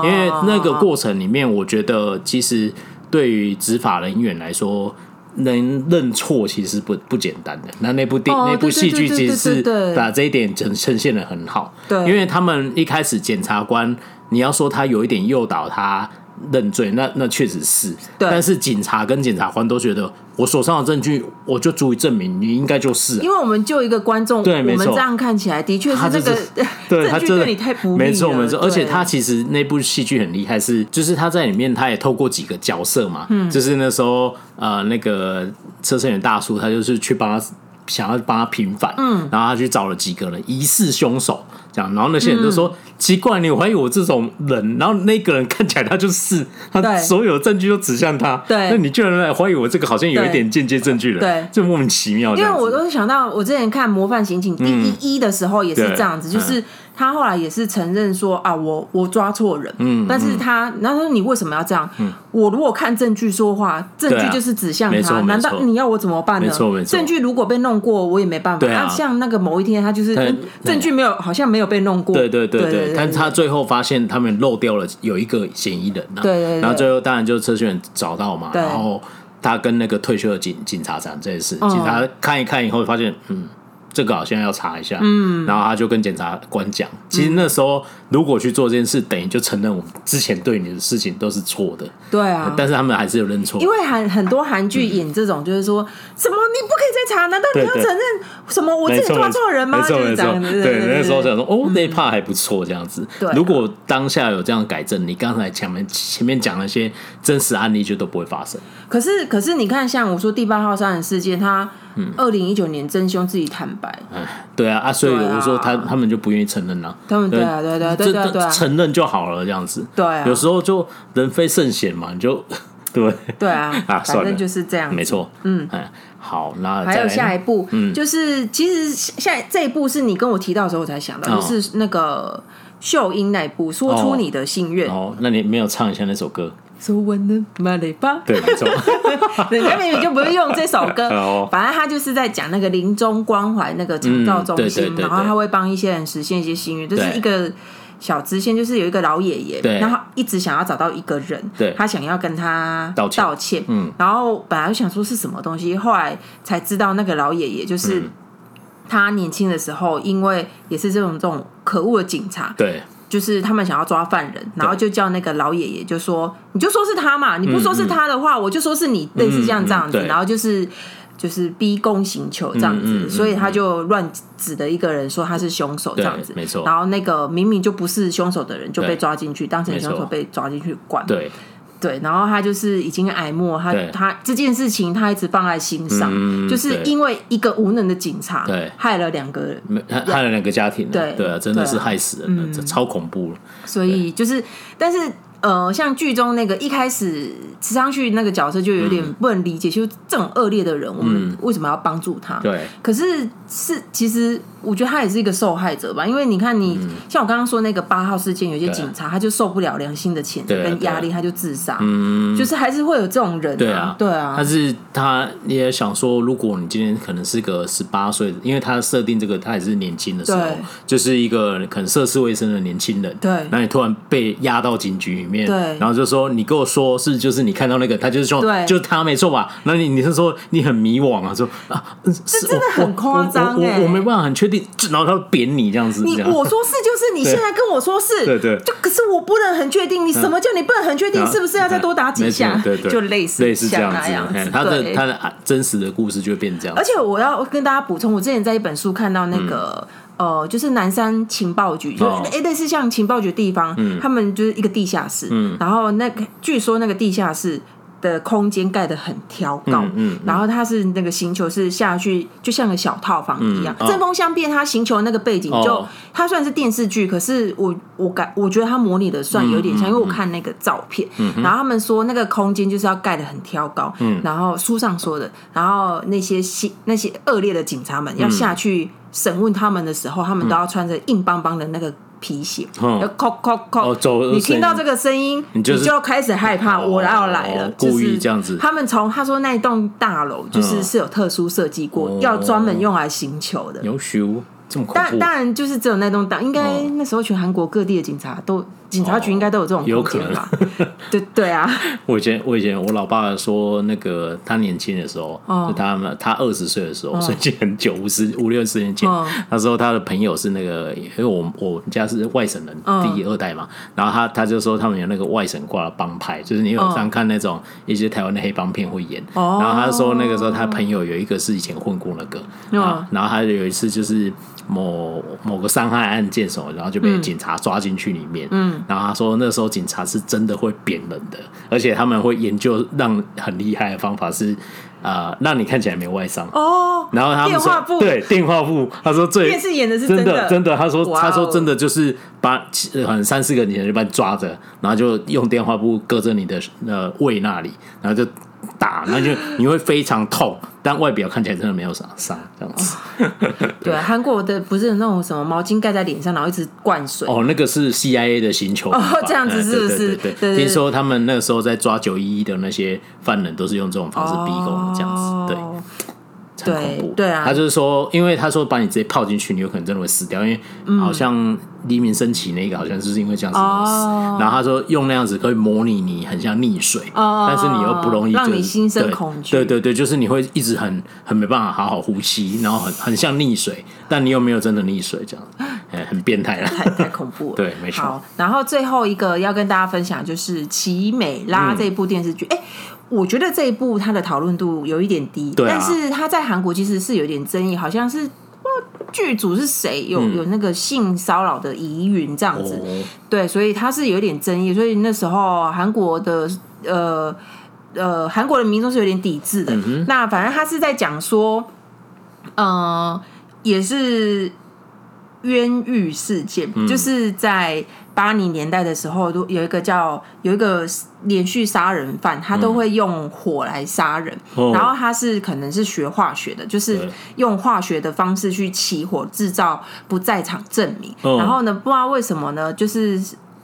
因为那个过程里面，我觉得其实对于执法人员来说，能认错其实不不简单的。那那部电那部戏剧其实是把这一点呈呈现的很好，对，因为他们一开始检察官，你要说他有一点诱导他。认罪，那那确实是，但是警察跟检察官都觉得，我手上的证据，我就足以证明你应该就是。因为我们就一个观众，对，没错，我们这样看起来的确是这个 [LAUGHS] 对 [LAUGHS] 证据对你太不。没错没错，而且他其实那部戏剧很厉害是，是就是他在里面他也透过几个角色嘛，嗯，就是那时候呃那个车胜元大叔，他就是去帮他想要帮他平反，嗯，然后他去找了几个人疑似凶手。这样，然后那些人就说：“嗯、奇怪，你怀疑我这种人？然后那个人看起来他就是他，所有证据都指向他。对，那你居然来怀疑我这个好像有一点间接证据了？对，就莫名其妙。因为我都是想到我之前看《模范刑警》第一一的时候也是这样子，嗯、就是。”他后来也是承认说啊，我我抓错人，嗯，但是他，然后他说你为什么要这样？嗯，我如果看证据说话，证据就是指向他，难道你要我怎么办呢？没错没错，证据如果被弄过，我也没办法。对啊，像那个某一天，他就是证据没有，好像没有被弄过。对对对对，但他最后发现他们漏掉了有一个嫌疑人，对对，然后最后当然就是车炫找到嘛，然后他跟那个退休的警警察长这件事，警察看一看以后发现，嗯。这个好像要查一下。嗯，然后他就跟检察官讲，其实那时候如果去做这件事，等于就承认我们之前对你的事情都是错的。对啊，但是他们还是有认错。因为韩很多韩剧演这种，就是说什么你不可以再查，难道你要承认什么我自己抓错人吗？没错没错，对，那时候想说哦，那一 part 还不错，这样子。如果当下有这样改正，你刚才前面前面讲那些真实案例就都不会发生。可是可是你看，像我说第八号杀人事件，他二零一九年真凶自己坦白。哎，对啊啊，所以我说他他们就不愿意承认了。他们对啊对对对对对，承认就好了这样子。对，有时候就人非圣贤嘛，你就 [LAUGHS] 对对啊啊，反正就是这样。没错，嗯，哎，好，那还有下一步，就是其实下这一步是你跟我提到的时候我才想到，就是那个秀英那一部，说出你的心愿。哦，那你没有唱一下那首歌？说完了，马雷巴。对，没错。[LAUGHS] 人家明明就不是用这首歌，[LAUGHS] 反正他就是在讲那个临终关怀那个长照中心，然后他会帮一些人实现一些心愿，就是一个小支线，就是有一个老爷爷，然后一直想要找到一个人，他想要跟他道歉，嗯，然后本来想说是什么东西，后来才知道那个老爷爷就是他年轻的时候，因为也是这种这种可恶的警察，对。就是他们想要抓犯人，然后就叫那个老爷爷就说：“你就说是他嘛，你不说是他的话，我就说是你，类似这样这样子。”然后就是就是逼供刑求这样子，所以他就乱指的一个人说他是凶手这样子，没错。然后那个明明就不是凶手的人就被抓进去，当成凶手被抓进去关。对。对，然后他就是已经挨没，他他这件事情他一直放在心上，就是因为一个无能的警察，对，害了两个人，害了两个家庭，对对啊，真的是害死人了，这超恐怖了。所以就是，但是。呃，像剧中那个一开始池昌旭那个角色就有点不能理解，就这种恶劣的人，我们为什么要帮助他？对。可是是其实我觉得他也是一个受害者吧，因为你看你像我刚刚说那个八号事件，有些警察他就受不了良心的谴责跟压力，他就自杀。嗯。就是还是会有这种人。对啊，对啊。但是他你也想说，如果你今天可能是个十八岁，因为他设定这个他也是年轻的时候，就是一个可能涉世未深的年轻人。对。那你突然被押到警局里面。对，然后就说你跟我说是就是你看到那个他就是说对，就是他没错吧？那你你是说你很迷惘啊？说啊，这真的很夸张哎，我没办法很确定，然后他扁你这样子。你我说是就是你现在跟我说是，对对，就可是我不能很确定，你什么叫你不能很确定？是不是要再多打几下？对对，就类似类似这样子。他的他的真实的故事就会变这样。而且我要跟大家补充，我之前在一本书看到那个。呃，就是南山情报局，就哎，类似像情报局的地方，嗯他们就是一个地下室，嗯然后那个据说那个地下室的空间盖得很挑高，嗯然后它是那个星球是下去就像个小套房一样，针锋相对，它星球那个背景就它算是电视剧，可是我我感我觉得它模拟的算有点像，因为我看那个照片，然后他们说那个空间就是要盖得很挑高，然后书上说的，然后那些那些恶劣的警察们要下去。审问他们的时候，他们都要穿着硬邦邦的那个皮鞋，要扣扣扣。你听到这个声音，你就开始害怕，我要来了。故意这样子。他们从他说那一栋大楼就是是有特殊设计过，要专门用来行球的。这么恐怖？当当然就是只有那栋大，应该那时候全韩国各地的警察都。警察局应该都有这种有可能吧？对对啊！[LAUGHS] 我以前我以前我老爸说，那个他年轻的时候，就他们他二十岁的时候，所以很久，五十五六十年前。他说他的朋友是那个，因为我我们家是外省人，第二代嘛。然后他他就说他们有那个外省挂的帮派，就是你有常看那种一些台湾的黑帮片会演。然后他说那个时候他朋友有一个是以前混过那个，然后他有一次就是某某个伤害案件什么，然后就被警察抓进去里面。嗯。然后他说，那时候警察是真的会扁人的，而且他们会研究让很厉害的方法是，啊、呃，让你看起来没外伤哦。然后他们说，对，电话簿，他说最电视演的是真的，真的，他说，他说真的就是把可能三四个女人就把你抓着，然后就用电话簿搁着你的呃胃那里，然后就。打，那就你会非常痛，但外表看起来真的没有啥伤，这样子。[LAUGHS] 对，韩国的不是那种什么毛巾盖在脸上，然后一直灌水。哦，那个是 CIA 的星球。哦，这样子是不是？对对。听说他们那个时候在抓九一一的那些犯人，都是用这种方式逼供，这样子。对。很恐怖。对啊，他就是说，因为他说把你直接泡进去，你有可能真的会死掉，因为好像黎明升起那个好像就是因为这样子死。哦、然后他说用那样子可以模拟你很像溺水，哦、但是你又不容易让你心生恐惧。对对对，就是你会一直很很没办法好好呼吸，然后很很像溺水，但你又没有真的溺水，这样，哎，[LAUGHS] 很变态了，太太恐怖了。[LAUGHS] 对，没错。好，然后最后一个要跟大家分享就是《奇美拉》这一部电视剧，哎、嗯。我觉得这一部它的讨论度有一点低，但是它在韩国其实是有点争议，好像是剧组是谁有、嗯、有那个性骚扰的疑云这样子，哦、对，所以它是有点争议，所以那时候韩国的呃呃韩国的民众是有点抵制的。嗯、那反正他是在讲说，呃，也是冤狱事件，嗯、就是在。八零年代的时候，都有一个叫有一个连续杀人犯，他都会用火来杀人。嗯、然后他是可能是学化学的，就是用化学的方式去起火，制造不在场证明。嗯、然后呢，不知道为什么呢，就是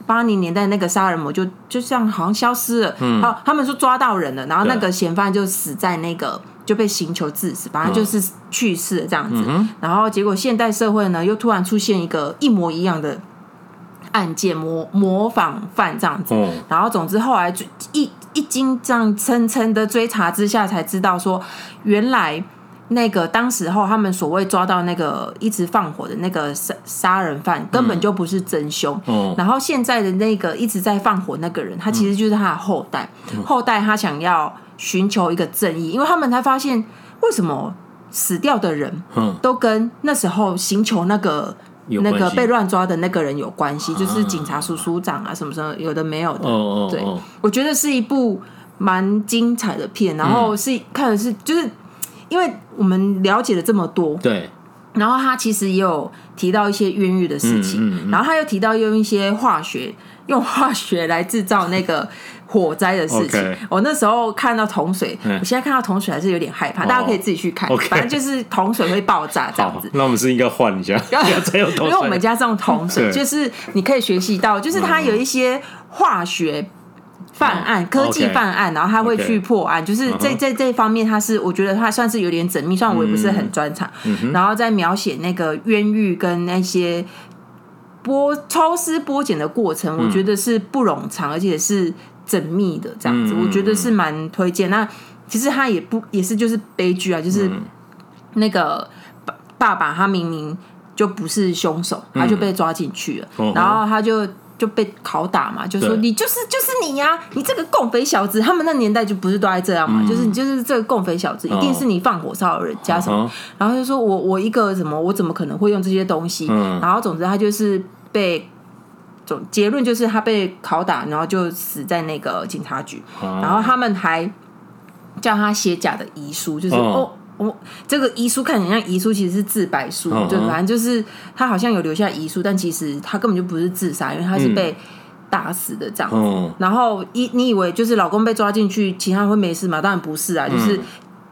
八零年代那个杀人魔就就像好像消失了。嗯，好，他们说抓到人了，然后那个嫌犯就死在那个就被刑求致死，反正就是去世了这样子。嗯、然后结果现代社会呢，又突然出现一个一模一样的。案件模模仿犯这样子，嗯、然后总之后来一一经这样层层的追查之下，才知道说，原来那个当时候他们所谓抓到那个一直放火的那个杀杀人犯，根本就不是真凶。嗯、然后现在的那个一直在放火那个人，他其实就是他的后代。嗯、后代他想要寻求一个正义，因为他们才发现为什么死掉的人，都跟那时候寻求那个。那个被乱抓的那个人有关系，就是警察署署长啊，什么什么有的没有的。哦哦哦对，我觉得是一部蛮精彩的片，然后是看的是，就是因为我们了解了这么多，对。然后他其实也有提到一些冤狱的事情，嗯嗯嗯、然后他又提到用一些化学，用化学来制造那个。火灾的事情，我那时候看到桶水，我现在看到桶水还是有点害怕。大家可以自己去看，反正就是桶水会爆炸这样子。那我们是应该换一下，[LAUGHS] 因为我们家这种桶水，[LAUGHS] 就是你可以学习到，就是它有一些化学犯案、科技犯案，然后他会去破案，就是这这这方面，他是我觉得他算是有点缜密，虽然我也不是很专长，然后在描写那个冤狱跟那些剥抽丝剥茧的过程，我觉得是不冗长，而且是。缜密的这样子，我觉得是蛮推荐。那其实他也不也是就是悲剧啊，就是那个爸爸爸他明明就不是凶手，他就被抓进去了，然后他就就被拷打嘛，就说你就是就是你呀，你这个共匪小子。他们那年代就不是都爱这样嘛，就是你就是这个共匪小子，一定是你放火烧人家什么，然后就说我我一个什么，我怎么可能会用这些东西？然后总之他就是被。总结论就是他被拷打，然后就死在那个警察局。啊、然后他们还叫他写假的遗书，就是哦，哦哦、这个遗书看起来像遗书，其实是自白书。啊、就反正就是他好像有留下遗书，但其实他根本就不是自杀，因为他是被打死的这样子。嗯、然后一你以为就是老公被抓进去，其他人会没事吗？当然不是啊，就是、嗯、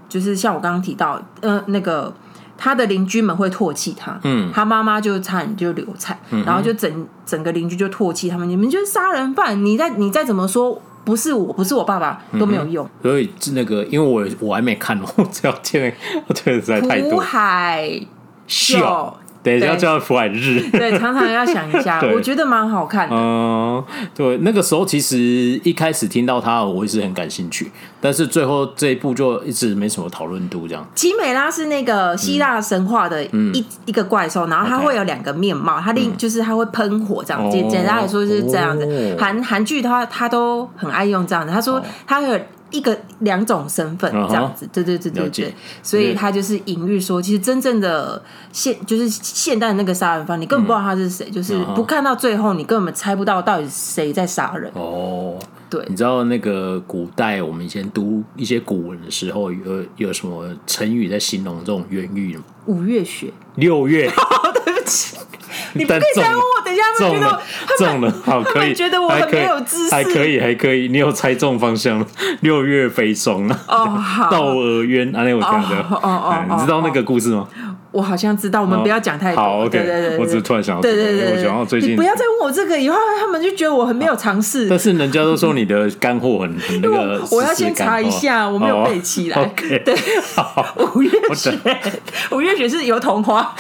就是像我刚刚提到，呃，那个。他的邻居们会唾弃他，嗯，他妈妈就差点就流产，嗯、然后就整整个邻居就唾弃他们，你们就是杀人犯，你再你再怎么说不是我不是我爸爸都没有用。所以那个，因为我我还没看，我只要听，我觉得实在太多。苦海秀。对，要叫福海日。[LAUGHS] [LAUGHS] 对，常常要想一下，我觉得蛮好看的。嗯，对，那个时候其实一开始听到他，我也是很感兴趣，但是最后这一部就一直没什么讨论度。这样，奇美拉是那个希腊神话的一一个怪兽，然后它会有两个面貌，它另就是它会喷火这样。简简单来说就是这样子。韩韩剧它它都很爱用这样子。他说它有。一个两种身份这样子，对对对对对，所以他就是隐喻说，其实真正的现就是现代那个杀人犯，你根本不知道他是谁，就是不看到最后，你根本猜不到到底谁在杀人。哦，对，你知道那个古代我们以前读一些古文的时候，有有什么成语在形容这种冤狱吗？五月雪，六月。[LAUGHS] 对不起。你不可以再问我，等一下他们觉得中了，好可以，觉得我很没有知识，还可以，还可以，你有猜中方向了。六月飞霜啊，窦娥冤，啊，那我讲的，哦哦，你知道那个故事吗？我好像知道，我们不要讲太多。好，OK，对对对，我只是突然想到，对对对，我想到最近，不要再问我这个，以后他们就觉得我很没有尝试。但是人家都说你的干货很很那个，我要先查一下，我没有背起来。[LAUGHS] 对，五月雪，五月雪是油桐花。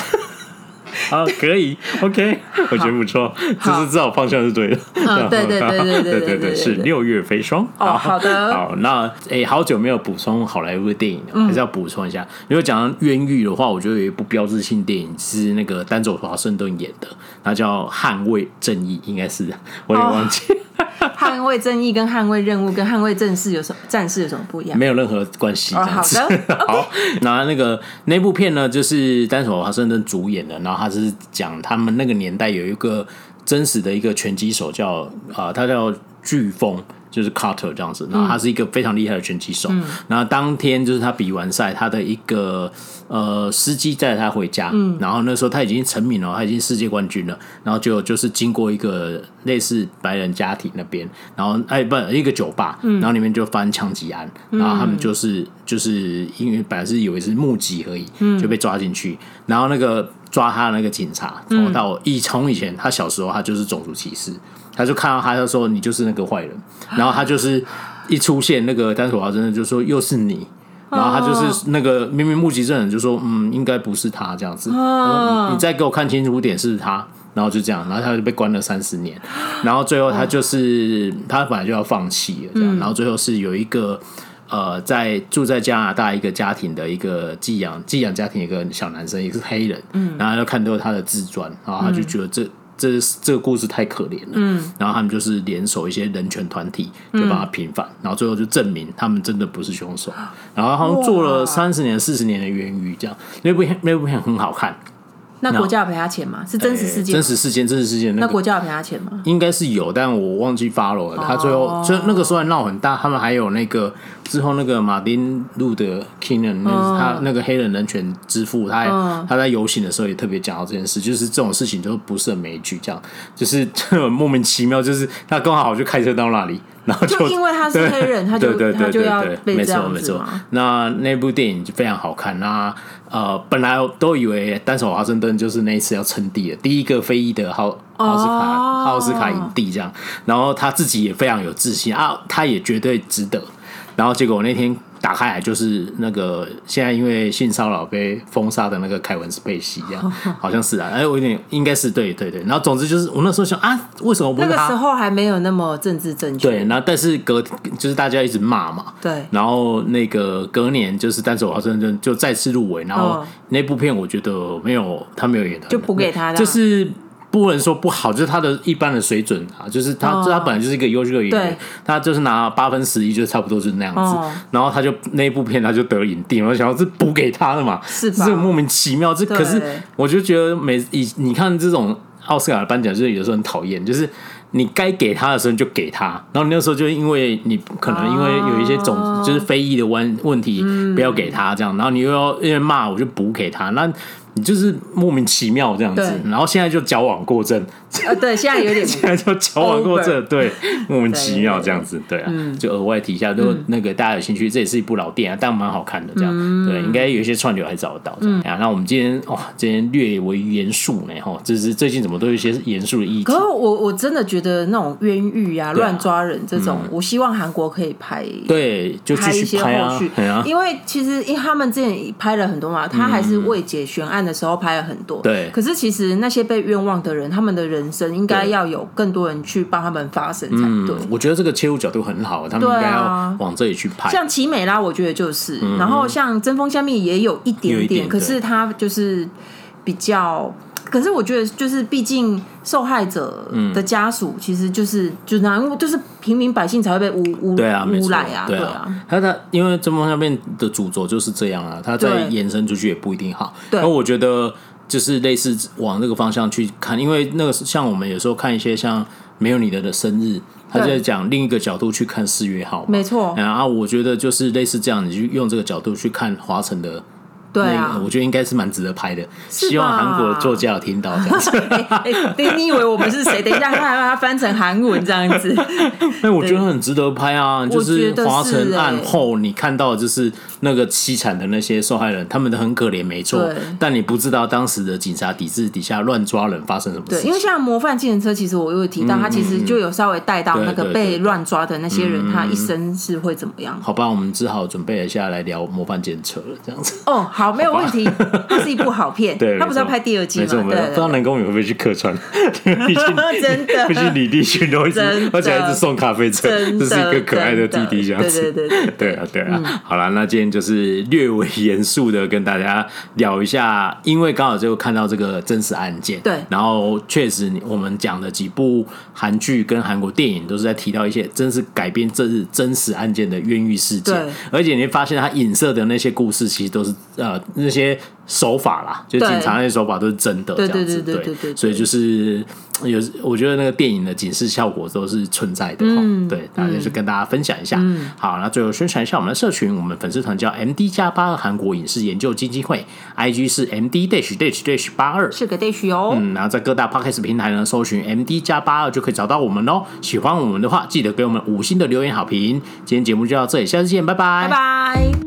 好，[LAUGHS] 可以，OK，我觉得不错，就是知道方向是对的。[LAUGHS] 对对对对对对对，是六月飞霜。哦，好的。[LAUGHS] 好，那诶，好久没有补充好莱坞的电影了，还是要补充一下。如果讲到冤狱的话，我觉得有一部标志性电影是那个丹佐华盛顿演的，那叫《捍卫正义》，应该是我也忘记。[LAUGHS] 捍卫正义跟捍卫任务跟捍卫正事有什么战士有什么不一样？没有任何关系。好的，[LAUGHS] 好。那那个那部片呢，就是丹佐华盛顿主演的，然后他是讲他们那个年代有一个真实的一个拳击手叫啊、呃，他叫飓风。就是 Carter 这样子，然后他是一个非常厉害的拳击手。嗯、然后当天就是他比完赛，他的一个呃司机载他回家。嗯、然后那时候他已经成名了，他已经世界冠军了。然后就就是经过一个类似白人家庭那边，然后哎不一个酒吧，嗯、然后里面就发生枪击案。然后他们就是就是因为本来是以为是目击而已，就被抓进去。然后那个抓他的那个警察，从到以从以前他小时候他就是种族歧视。他就看到他，就说你就是那个坏人，然后他就是一出现，那个丹佐华真的就说又是你，然后他就是那个明明目击证人就说嗯，应该不是他这样子，你再给我看清楚点是他，然后就这样，然后他就被关了三十年，然后最后他就是他本来就要放弃了这样，然后最后是有一个呃在住在加拿大一个家庭的一个寄养寄养家庭一个小男生也是黑人，嗯。然后他就看到他的自传，然后他就觉得这。这这个故事太可怜了，嗯，然后他们就是联手一些人权团体，就把他平反，嗯、然后最后就证明他们真的不是凶手，然后他们做了三十年、四十年的冤狱，这样那部片那部片很好看。那国家有赔他钱吗？是真实事件？真实事件，真实事件。那国家有赔他钱吗？应该是有，但我忘记 follow 了。他最后就那个虽然闹很大，他们还有那个之后那个马丁路德金的，那他那个黑人人权之父，他他在游行的时候也特别讲到这件事，就是这种事情都不是很枚举，这样就是 [LAUGHS] 莫名其妙，就是他刚好就开车到那里。[LAUGHS] 然后就，就因为他是黑人，他就对对对对对，他就要被这样子嘛。没错没错。那那部电影就非常好看。那呃，本来都以为单手华盛顿就是那一次要称帝的第一个非裔的奥奥斯卡奥斯卡影帝这样。然后他自己也非常有自信啊，他也绝对值得。然后结果我那天。打开来就是那个现在因为性骚扰被封杀的那个凯文斯佩西，一样好像是啊，[LAUGHS] 哎，我有点应该是对对对。然后总之就是我那时候想啊，为什么？那个时候还没有那么政治正确。对，然后但是隔就是大家一直骂嘛，对。然后那个隔年就是丹佐华盛顿就再次入围，然后那部片我觉得没有他没有演的，就补给他的，就是。不能说不好，就是他的一般的水准啊，就是他，哦、他本来就是一个优秀的演员，他就是拿八分十一，就差不多就是那样子。哦、然后他就那部片他就得影帝，我想要是补给他的嘛，是吧？这莫名其妙。这可是我就觉得每以你看这种奥斯卡的颁奖，就是有时候很讨厌，就是你该给他的时候就给他，然后你那时候就因为你可能因为有一些种、哦、就是非议的问问题，不要给他这样，然后你又要因为骂我就补给他那。你就是莫名其妙这样子，然后现在就矫枉过正。呃，对，现在有点，[LAUGHS] 现在就矫枉过正，对，[LAUGHS] 莫名其妙这样子，对啊，就额外提一下，如果那个大家有兴趣，这也是一部老电影，但蛮好看的，这样，对，应该有一些串流还找得到。嗯，啊，那我们今天哇，今天略为严肃呢，哈，就是最近怎么都有一些严肃的议题。可是我我真的觉得那种冤狱啊、乱抓人这种，我希望韩国可以拍，对，就拍一些后续，因为其实因为他们之前拍了很多嘛，他还是未解悬案的时候拍了很多，对。可是其实那些被冤枉的人，他们的人生应该要。有更多人去帮他们发声才对。我觉得这个切入角度很好，他们应该要往这里去拍。像奇美拉，我觉得就是，然后像针锋相面也有一点点，可是他就是比较，可是我觉得就是，毕竟受害者的家属其实就是就是那样，就是平民百姓才会被污污对啊诬赖啊，对啊。他他因为针锋相对的主轴就是这样啊，他再延伸出去也不一定好。对，而我觉得。就是类似往那个方向去看，因为那个像我们有时候看一些像没有你的的生日，他就在讲另一个角度去看四月号，没错。然后我觉得就是类似这样，你就用这个角度去看华晨的对啊，我觉得应该是蛮值得拍的。希望韩国作家有听到这样子。[LAUGHS] 哎、欸，你以为我们是谁？等一下，他还把它翻成韩文这样子。那 [LAUGHS] 我觉得很值得拍啊！就是华城案后，你看到的就是那个凄惨的那些受害人，他们都很可怜，没错。但你不知道当时的警察抵制底下乱抓人发生什么事。对，因为像模范计程车，其实我又提到，他其实就有稍微带到那个被乱抓的那些人，他一生是会怎么样？好吧，我们只好准备一下来聊模范计程车了，这样子。哦，好，没有问题。它是一部好片，[LAUGHS] 对，他不是要拍第二季吗？对，不知道南宫珉会不会去客串？[LAUGHS] 真的，毕竟李帝勋都一直，而且一直送咖啡车，这是一个可爱的弟弟，这样子。对对对，对啊 [LAUGHS] 对啊。好了，那今天就是略微严肃的跟大家聊一下，因为刚好就看到这个真实案件，对，然后确实我们讲的几部韩剧跟韩国电影都是在提到一些真实改编这是真实案件的冤狱事件，而且你会发现它影射的那些故事其实都是呃那些。手法啦，就警察那些手法都是真的，这样子，对，所以就是有，我觉得那个电影的警示效果都是存在的，嗯，对，大家就是跟大家分享一下。嗯好，那最后宣传一下我们的社群，我们粉丝团叫 M D 加八二韩国影视研究基金会，I G 是 M D dash dash dash 八二，是个 dash 哦。嗯，然后在各大 Podcast 平台呢，搜寻 M D 加八二就可以找到我们哦。喜欢我们的话，记得给我们五星的留言好评。今天节目就到这里，下次见，拜拜，拜拜。